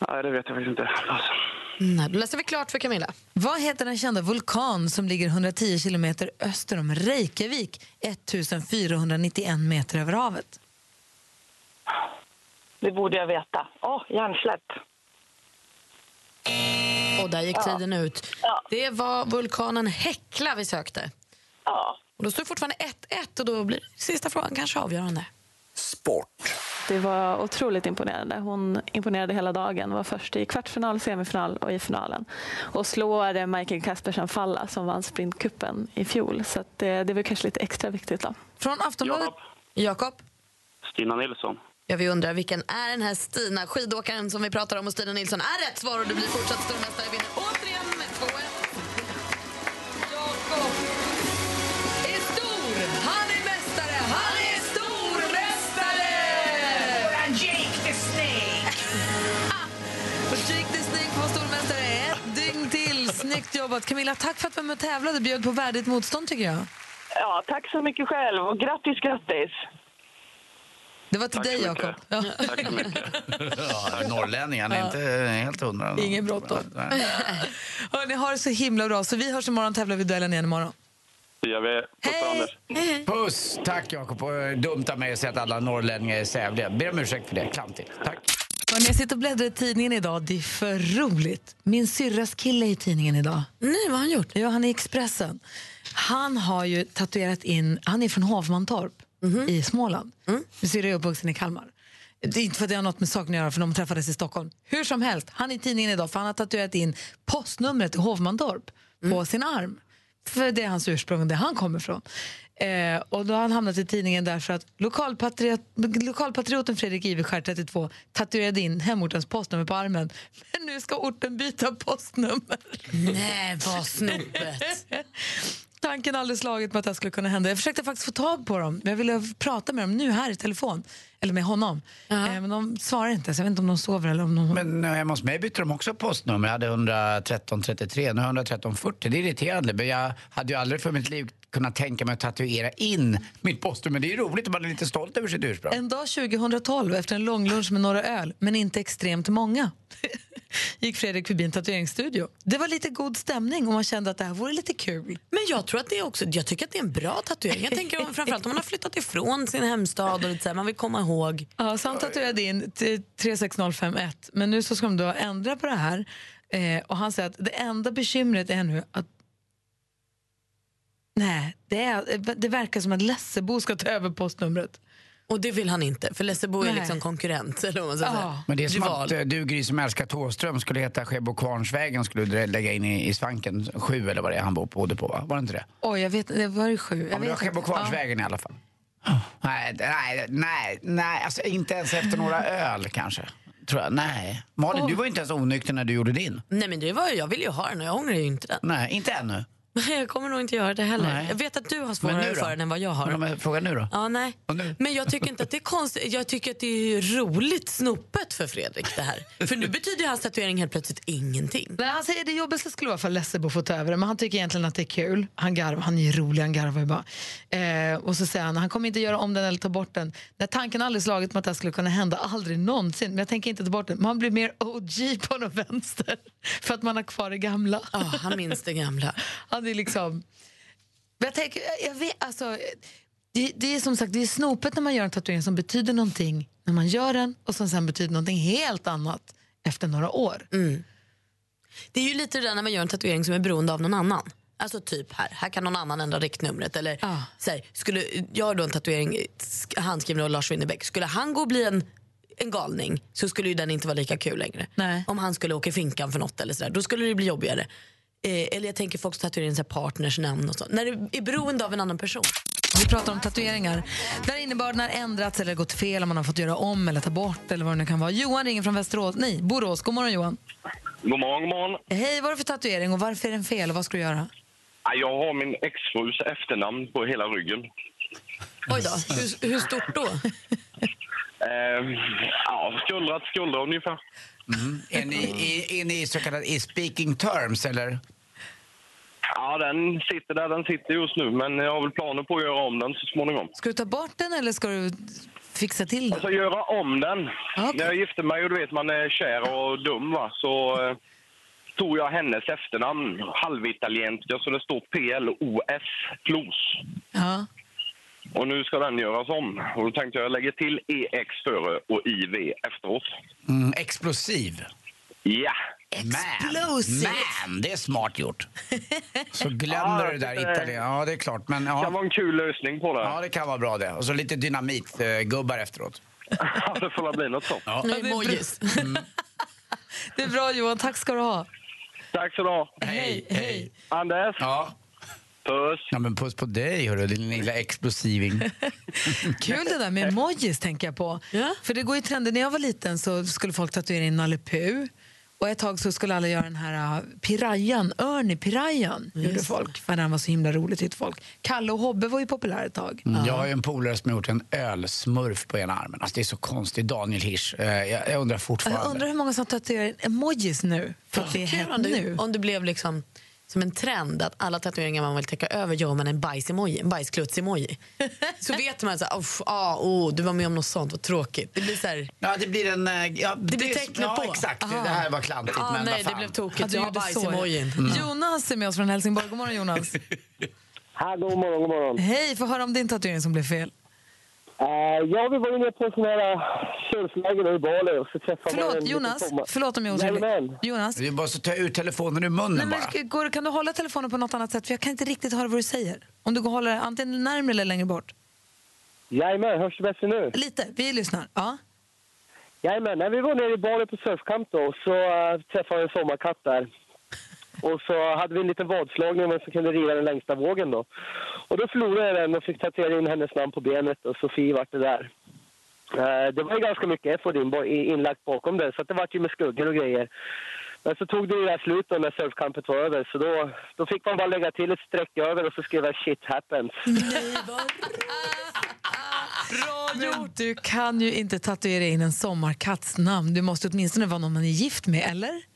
nej, det vet jag faktiskt inte. Pass. Nej, då läser vi klart för Camilla. Vad heter den kända vulkan som ligger 110 kilometer öster om Reykjavik, 1491 meter över havet? Det borde jag veta. Åh, hjärnsläpp. Och där gick tiden ut. Det var vulkanen Hekla vi sökte. Ja. Och då står det fortfarande 1-1 och då blir sista frågan kanske avgörande. Det var otroligt imponerande. Hon imponerade hela dagen. Var först i kvartsfinal, semifinal och i finalen. Och slår Michael Kaspersen Falla som vann sprintkuppen i fjol. Så att det, det var kanske lite extra viktigt. Då. Från Aftonbladet. Jakob? Stina Nilsson. Ja, vi undrar vilken är den här Stina, skidåkaren som vi pratar om och Stina Nilsson är rätt svar och du blir fortsatt stormästare. Vinner Snyggt jobbat. Camilla, tack för att du var med och tävlade. Bjöd på värdigt motstånd tycker jag. Ja, tack så mycket själv och grattis, grattis. Det var till dig, Jakob. Ja. Tack så mycket. Ja, norrlänningen är inte helt hundra. Inget bråttom. Hörrni, ha det så himla bra. Så vi hörs imorgon tävlar vi duellen igen imorgon. Det gör vi. Puss och Anders. Puss! Tack Jakob. Dumt av mig att säga att alla norrlänningar är sävliga. Ber om ursäkt för det. Klantigt. Tack. Hörrni, jag sitter och bläddrar i tidningen idag. Det är för roligt. Min syrras kille är i tidningen idag. Nej, vad har han gjort? Ja, han är i Expressen. Han har ju tatuerat in... Han är från Hovmantorp i Småland. Min syrra är uppvuxen i Kalmar. Det är inte för att det har något med saken att göra, för de träffades i Stockholm. Hur som helst, han är i tidningen idag för han har tatuerat in postnumret till Hovmantorp på sin arm. För det är hans ursprung, där han kommer ifrån. Eh, och då har han hamnat i tidningen därför att lokalpatriot, lokalpatrioten Fredrik Iverskär, 32, tatuerade in hemortens postnummer på armen. Men nu ska orten byta postnummer. Nej, vad snopet. Tanken har aldrig slagit på att det här skulle kunna hända. Jag försökte faktiskt få tag på dem. Jag ville prata med dem nu här i telefon. Eller med honom. Eh, men de svarar inte, så jag vet inte om de sover eller om de... Men eh, hemma hos mig bytte de också postnummer. Jag hade 113 33, nu har jag 113 40. Det är irriterande. Men jag hade ju aldrig för mitt liv kunnat tänka mig att tatuera in mitt postnummer. Det är ju roligt man är lite stolt över sitt ursprung. En dag 2012, efter en lång lunch med några öl, men inte extremt många, gick Fredrik förbi en tatueringsstudio. Det var lite god stämning och man kände att det här vore lite kul. Men jag tror att det är också, jag tycker att det är en bra tatuering. Jag tänker om, framförallt om man har flyttat ifrån sin hemstad och lite så här, man vill komma ihåg. Ja, så han tatuerade in till 36051. Men nu så ska de då ändra på det här. Eh, och han säger att det enda bekymret är nu att Nej, det, är, det verkar som att Lessebo ska ta över postnumret. Och det vill han inte, för Lessebo är liksom konkurrent. Eller vad man ska säga. Men det är som Rival. att eh, du Gry som älskar Thåström skulle heta Skebo Kvarnsvägen skulle du lägga in i, i svanken. Sju eller vad det är han bodde på va? Var det inte det? Oj, jag vet det var det sju. Jag Ja, men det Skebo. Kvarnsvägen i alla fall. Nej, nej, nej, nej, alltså inte ens efter några öl kanske. Tror jag. Nej. Malin, du var ju inte ens onykter när du gjorde din. Nej men det var, ju- jag vill ju ha den och jag ångrar ju inte den. Nej, inte ännu. Jag kommer nog inte göra det heller. Nej. Jag vet att du har svårare för den än vad jag har. Men frågar nu då? Ja, nej. Men jag tycker inte att det är konstigt. Jag tycker att det är roligt snopet för Fredrik det här. För nu betyder ju hans tatuering helt plötsligt ingenting. Nej, han säger det jobbigaste skulle vara för Lessebo får ta över det, men han tycker egentligen att det är kul. Han garvar, han är rolig, han garvar ju bara. Eh, och så säger han, han kommer inte göra om den eller ta bort den. När tanken har aldrig slagit på att det här skulle kunna hända, aldrig någonsin. Men jag tänker inte ta bort den. Man blir mer OG på något vänster för att man har kvar det gamla. Ja, han minns det gamla. Han är liksom... Jag tänker, jag vet, alltså, det, det är som sagt det är snopet när man gör en tatuering som betyder någonting när man gör den och som sen betyder någonting helt annat efter några år. Det är ju lite det där när man gör en tatuering som är beroende av någon annan. Alltså typ här, här kan någon annan ändra riktnumret. Eller så här, skulle jag har då en tatuering sk- handskriven av Lars Winnerbäck. Skulle han gå och bli en, en galning så skulle ju den inte vara lika kul längre. Om han skulle åka i finkan för något eller sådär, då skulle det bli jobbigare. Eh, eller jag tänker folk som tatuerar in så här partners namn och så. När det är beroende av en annan person. Vi pratar om tatueringar där innebörden har ändrats eller gått fel, om man har fått göra om eller ta bort eller vad det nu kan vara. Johan ringer från Västerås, nej, Borås. God morgon Johan. God morgon, god morgon. Hej, vad är det för tatuering och varför är den fel och vad ska du göra? Ja, Jag har min exfrus efternamn på hela ryggen. Oj då, hur, hur stort då? Eh, ja, skuldra till skuldra ungefär. Mm. Är, ni, i- är ni så kallade i speaking terms eller? Ja, den sitter där den sitter just nu, men jag har väl planer på att göra om den så småningom. Ska du ta bort den eller ska du fixa till den? Alltså göra om den. När jag gifte mig och du vet man är kär och dum va, så eh, tog jag hennes efternamn, halvitalienskt, så det står PLOS, Flos. Ja. Och nu ska den göras om. Och då tänkte jag, lägger till EX före och IV efteråt. Mm, explosiv. Ja. Man, man, det är smart gjort. Så glömmer Ja, du det där det- italien. Ja, det är klart. Men, ja. kan vara en kul lösning på det. Ja, det kan vara bra det. Och så lite dynamitgubbar efteråt. Ja, det får väl bli något sånt. Ja. det, är bra. det är bra Johan, tack ska du ha. Tack så du ha. Hej, hej. Anders. Ja. Puss. Ja, men puss på dig, hörru, din lilla explosiving. Kul det där med emojis tänker jag på. För det går ju trender. När jag var liten så skulle folk tatuera in Nalle Puh. Och ett tag så skulle alla göra den här uh, pirayan, Örni pirayan gjorde folk. För den var så himla rolig tyckte folk. Kalle och Hobbe var ju populär ett tag. Mm. Jag har ju en polare som har gjort en ölsmurf på ena armen. Alltså, det är så konstigt. Daniel Hirsch. Eh, Jag, jag undrar fortfarande. Jag undrar hur många som tatuerar emojis nu. För att det är hett nu. om det blev liksom som en trend att alla tatueringar man vill täcka över gör man en bajs-emoji, en bajskluts-emoji. så vet man så här, "Uff, ah, oh, du var med om något sånt, vad tråkigt. Det blir så här, Ja, det blir en... eh, Ja, det blir är- tecknet ja, på. exakt. Det, Aha. det här var klantigt, Ah, men nej, vad det fan. blev tokigt. Ja, du Jag har gjorde så, bajs-emojin. ja. Jonas är med oss från Helsingborg. God morgon Jonas. Ja, god morgon, god morgon. Hej, få höra om din tatuering som blev fel. Uh, ja, vi var inne på sån här uh, surfläger i Bali och så träffade man Förlåt liten Jonas, förlåt om jag är. Jonas, Vi måste ta ut telefonen ur munnen Nej, men, bara. går, kan du hålla telefonen på något annat sätt? För jag kan inte riktigt höra vad du säger. Om du går håller antingen närmare eller längre bort. Jajamän, hörs det bättre nu? Lite, vi lyssnar. Ja. Jajamän, när vi var nere i Bali på surfcamp då så uh, träffade vi en sommarkatt där. Och så hade vi en liten vadslagning om vem som kunde rida den längsta vågen då. Och då förlorade jag den och fick tatuera in hennes namn på benet och Sofie vart det där. Eh, det var ju ganska mycket effort inlagt bakom det så att det vart ju med skuggor och grejer. Men så tog det ju slut då när surfcampet var över så då, då fick man bara lägga till ett streck över och så skrev jag shit happens. Bra gjort! Du kan ju inte tatuera in en sommarkatts namn. Du måste åtminstone vara någon man är gift med, eller?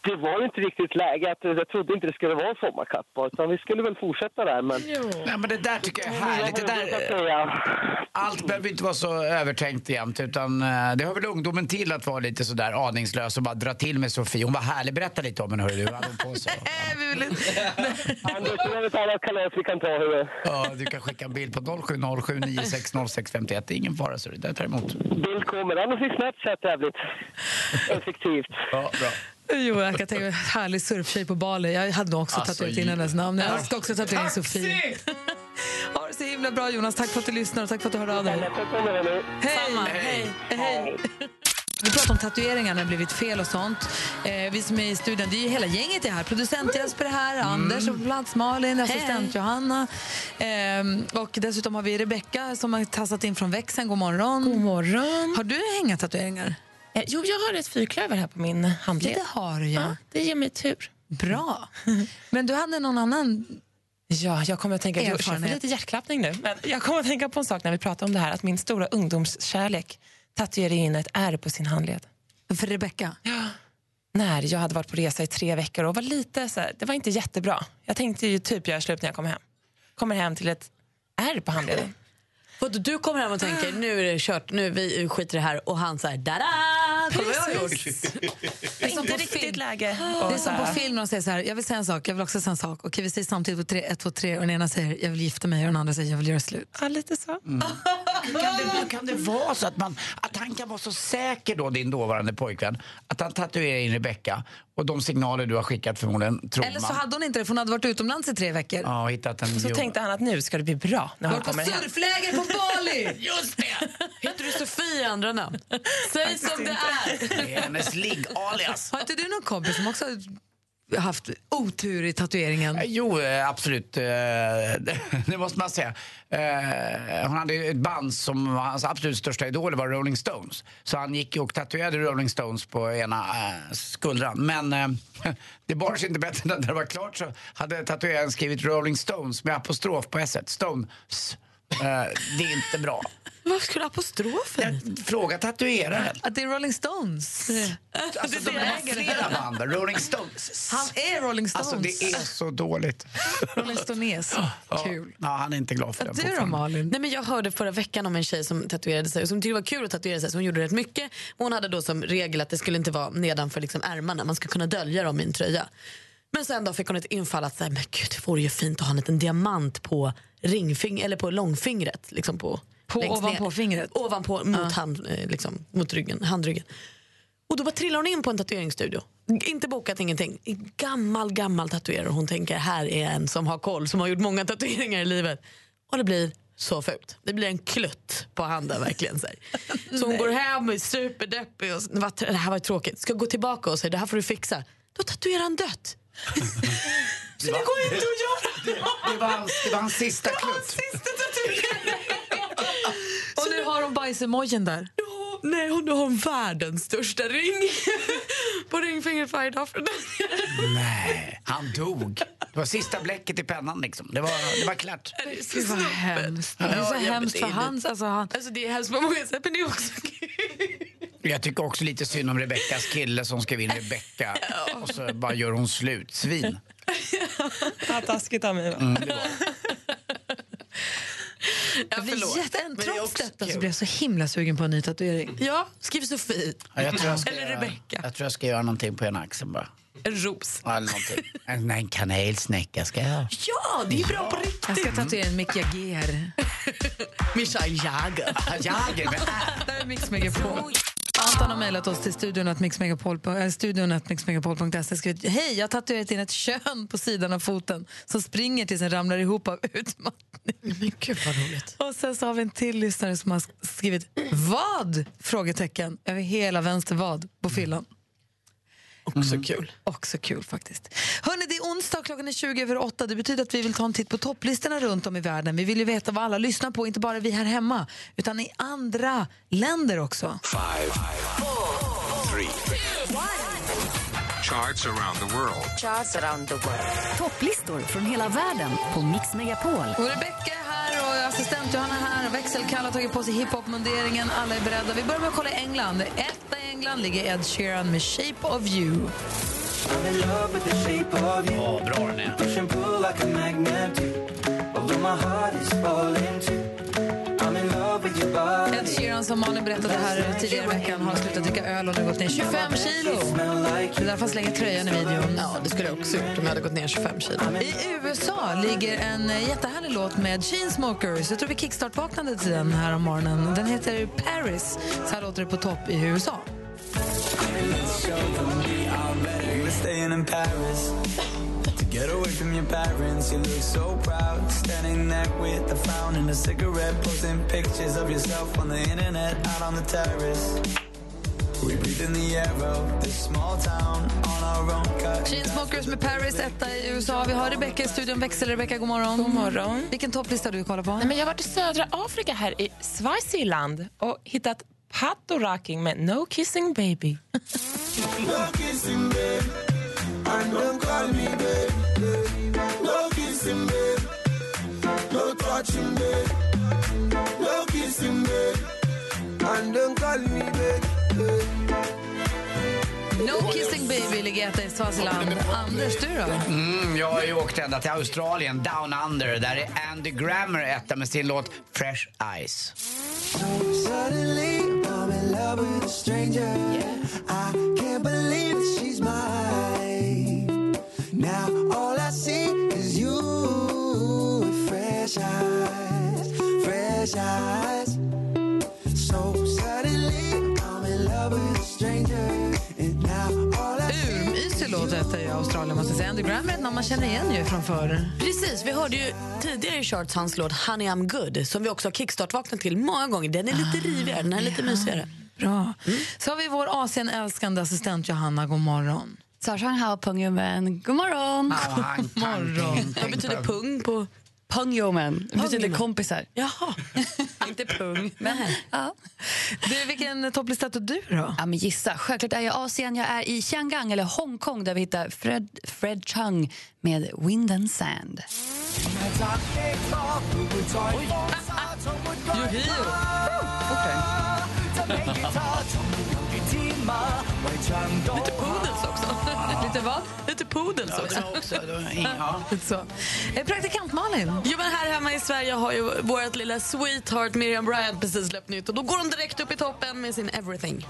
Det var ju inte riktigt läge. Att, jag trodde inte det skulle vara en sommarkatt bara, utan vi skulle väl fortsätta där. Men... Nej, men det där tycker jag är härligt. Det där, allt behöver inte vara så övertänkt jämt. Utan, eh, det hör väl ungdomen till att vara lite sådär aningslös och bara dra till med Sofie. Hon var härlig. Berätta lite om henne, hörru du. Vad hade hon på sig? Anders, det är ett annat kalas vi kan ta. Ja, du kan skicka en bild på 0707 960651. Det är ingen fara, så det där tar emot. Bild kommer. Annars är Snapchat jävligt effektivt. Ja, bra. Jo, jag kan tänka mig härlig surftjej på Bali. Jag hade nog också Alltså, tatuerat in hennes namn. Jag ska också tatuera in! Sofie. ha det så himla bra Jonas. Tack för att du lyssnar och tack för att du hörde av dig. Hej! Hej! Hej! Vi pratar om tatueringar när det har blivit fel och sånt. Eh, vi som är i studion, det är ju hela gänget är här. Producent Jesper är här, Anders är på plats, Malin, assistent Johanna. Ehm, och dessutom har vi Rebecka som har tassat in från växeln. God morgon. God morgon. Har du hänga tatueringar? Eh, jo, jag har ett fyrklöver här på min handled. Det har du, ja. det ger mig tur. Bra. Men du hade någon annan Ja, jag kommer att tänka... Jag får lite hjärtklappning nu. Men jag kommer att tänka på en sak när vi pratar om det här. Att min stora ungdomskärlek tatuerade in ett R på sin handled. För Rebecka? Ja. När jag hade varit på resa i tre veckor och var lite så här, det var inte jättebra. Jag tänkte ju typ göra slut när jag kom hem. Kommer hem till ett R på handleden. Du kommer hem och tänker nu är det kört, nu vi skiter det här och han säger dada! Kolla vad jag har gjort. Det är inte riktigt läge. Det är som på film när de säger så här, jag vill säga en sak, jag vill också säga en sak. Okej, vi säger samtidigt på tre, ett, två, tre och den ena säger jag vill gifta mig och den andra säger jag vill göra slut. Ja, lite så. Kan det, kan det vara så att, man, att han kan vara så säker då, din dåvarande pojkvän, att han tatuerar in Rebecca och de signaler du har skickat förmodligen tror Eller så man. hade hon inte det för hon hade varit utomlands i tre veckor. Ja, och hittat en... Så jo. tänkte han att nu ska det bli bra när han på kommer hem. surfläger på Bali! Just det! Heter du Sofie i andra namn? Säg som det är. Det är hennes ligg-alias. Har inte du någon kompis som också har haft otur i tatueringen? Jo, eh, absolut. eh, Det måste man säga. Eh, Hon hade ett band som hans absolut största idol var Rolling Stones. Så han gick och tatuerade Rolling Stones på ena eh, skuldran. Men eh, det bar sig inte bättre när det var klart så hade tatueraren skrivit Rolling Stones med apostrof på s Stones. Det är inte bra. Vad skulle apostrofen Fråga tatueraren. Att det är Rolling Stones. Alltså, de har flera band. Rolling Stones. Han är Rolling Stones. Alltså, det är så dåligt. Rolling Stones. Kul. Ja, han är inte glad för det. Du då, Malin? Nej, men jag hörde förra veckan om en tjej som tatuerade sig och som tyckte det var kul att tatuera sig så hon gjorde rätt mycket. Hon hade då som regel att det skulle inte vara nedanför liksom ärmarna, man ska kunna dölja dem i en tröja. Men sen då fick hon ett infall att säga, men gud, det vore ju fint att ha en liten diamant på ringfing eller på långfingret. Liksom på, På ovanpå ner. fingret? Ovanpå, mot, hand, eh, liksom, mot ryggen, handryggen. Och då bara trillar hon in på en tatueringsstudio. Inte bokat ingenting. En Gammal, gammal tatuerare. Hon tänker här är en som har koll, som har gjort många tatueringar i livet. Och det blir så fult. Det blir en klutt på handen verkligen. Så, så hon går hem och är superdeppig. Och, "Vad- det här var tråkigt. Ska gå tillbaka och säga det här får du fixa. Då tatuerar han dött. så det går inte att göra. Det var hans, det var hans sista klutt. Och nu har de bajsemojin där. Ja, nej, hon har världens största ring på ringfingret varje dag. Nej, han dog. Det var sista bläcket i pennan. Liksom. Det, var, det var klart. Det är så vad snubbe. hemskt. Det är så Ja, hemskt det för hans... Alltså, han, Alltså det är hemskt på många sätt men det är också kul. Jag tycker också lite synd om Rebeckas kille som skrev in Rebecka och så bara gör hon slut. Svin. Ja, taskigt av mig. Mm, det var. blir förlåt. jätte, Men det är trots också detta så kul. blir jag så himla sugen på en ny tatuering. Ja, skriv Sofie. Ja, jag, tror jag, ska Eller göra, Rebecka. jag tror jag ska göra någonting på ena axeln bara. En ros. Ja, Eller någonting. En, en kanelsnäcka ska jag. Ja, det är bra på riktigt. Jag ska tatuera en Mick Jagger. Mischa Jagger. Jagger med Det här är Mix Megapol. Anton har mejlat oss till studion att att mixmegapol.se skrivit Hej, jag har tatuerat in ett kön på sidan av foten som springer tills den ramlar ihop av utmattning. Men gud vad roligt. Och sen så har vi en till lyssnare som har skrivit Vad? Frågetecken över hela vänster vad på fyllan. Också kul. Också kul faktiskt. Hörrni, det är onsdag, klockan är 20 över 8. Det betyder att vi vill ta en titt på topplistorna runt om i världen. Vi vill ju veta vad alla lyssnar på, inte bara vi här hemma, utan i andra länder också. Five, three, charts around the world. Charts around the world. Topplistor från hela världen på Mix Megapol. Och Rebecca assistent Johanna är här. Växelkalle har tagit på sig hiphop-munderingen. Alla är beredda. Vi börjar med att kolla England. Etta i England ligger Ed Sheeran med Shape of You. Ja, bra den är. Ed Sheeran, som Malin berättade här tidigare i veckan, har slutat dricka öl och nu gått ner 25 kilo. Det är därför han slänger tröjan i videon. Ja, det skulle jag också gjort om jag hade gått ner 25 kilo. I USA ligger en eh, jättehärlig låt med Chainsmokers. Jag tror vi kickstart-vaknade till den här om morgonen. Den heter Paris. Så här låter det på topp i USA. Get away from your parents. You look so proud, standing there with a frown and a cigarette, posting pictures of yourself on the internet, out on the terrace. We breathe in the air of this small town on our own. cut Chainsmokers med Paris, etta i USA. Vi har Rebecca i studion. Växel-Rebecca, god morgon. God morgon. Vilken topplista du kollar på? Nej, men jag har varit i södra Afrika, här i Swaziland och hittat Pato Rocking med No Kissing Baby. No kissing, babe. And don't call me babe. No kissing, babe. No touching, babe. No kissing, babe. And don't call me babe. No Kissing Baby ligger etta i Swaziland. Anders, du då? Mm, jag har ju åkt ända till Australien, Down Under. Där är Andy Grammer etta med sin låt Fresh Eyes. Suddenly, I'm in love with a stranger. I can't believe fresh eyes, fresh eyes. So suddenly, I'm in love with a stranger. And now all I see Urmysig låt i Australien måste jag säga. Andy Grammer är ett namn man känner igen ju från förr. Precis, vi hörde ju tidigare i Charts hans låt Honey I'm good som vi också har kickstart-vaknat till många gånger. Den är lite rivigare, den är lite mysigare. Bra. Så har vi vår Asien-älskande assistent Johanna. God morgon. Sarsanghao Pungyomen. God morgon! God morgon. Vad betyder pung på... Pungyomen. Betyder kompisar. Jaha, inte pung. Nej. Ja. Du, vilken topplista tog du då? Ja, men gissa. Självklart är jag Asien. Jag är i Chianggang, eller Hongkong, där vi hittar Fred, Fred Chung med Wind and Sand. Lite poodles också. Lite vad? Lite poodles också. Ja. Så. Eh, Praktikant Malin. Jo, men här hemma i Sverige har ju vårt lilla sweetheart Miriam Bryant precis släppt nytt och då går hon direkt upp i toppen med sin Everything.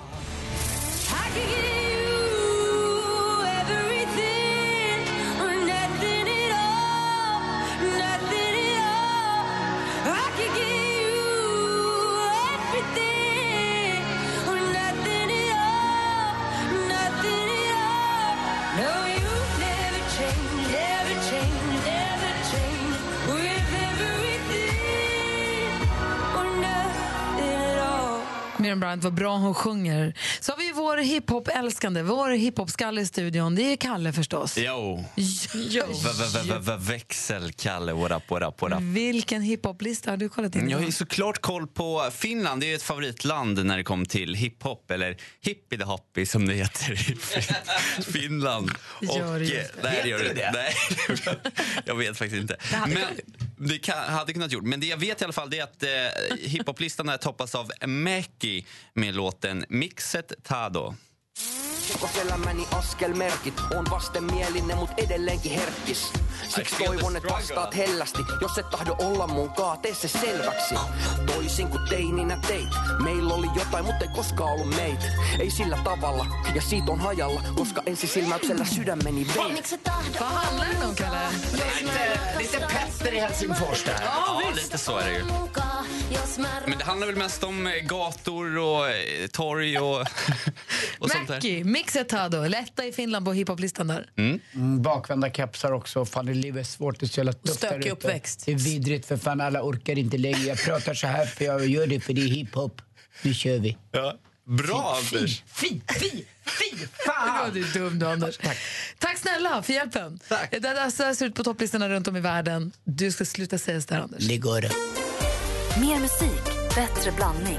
Miriam Bryant, vad bra hon sjunger. Så har vi vår hiphop-älskande, vår hiphop-skalle i studion. Det är Kalle förstås. Jo. Jo. Växelkalle, what up, what up, what up. Vilken hiphop-lista har du kollat in? Jag har såklart koll på Finland. Det är ett favoritland när det kommer till hiphop, eller hippie the hoppy som det heter i Fin- Finland. Gör det Och, ju. eh, nej, det gör det det? Nej, jag vet faktiskt inte. Det men, det kan, hade kunnat gjort. Men det jag vet i alla fall är att eh, hiphoplistan är toppas av Mäki med låten Mixet Tado. Koko elämäni askelmerkit, on vastenmielinen mut edelleenkin herkkis. Siksi toivon, että vastaat hellästi, jos et tahdo olla munkaan, tee se selväksi. Toisin kuin teininä teit, meillä oli jotain, mutta ei koskaan ollut meitä. Ei sillä tavalla, ja siitä on hajalla, koska ensisilmäyksellä sydämeni vei. Handlar det om, Kalle? Lite, lite Petter i Helsingfors där. Ja, lite så är det ju. Men det handlar väl mest om gator och eh, torg och, och sånt där. Mäki, Mixetado, lätta i Finland på hiphoplistan där. Mm. bakvända kepsar också. Fan, det livet är svårt. Det är så jävla tufft stökig uppväxt. Det är vidrigt för fan alla orkar inte längre. Jag pratar så här för jag gör det för det är hiphop. Nu kör vi. Ja. Bra, Anders. Fy, fy, fy fan! Du är dum du, Anders. Tack. Tack snälla för hjälpen. Tack. Det där så ser ut på topplistorna runt om i världen. Du ska sluta säga så där, Anders. Det går. Mer musik, bättre blandning.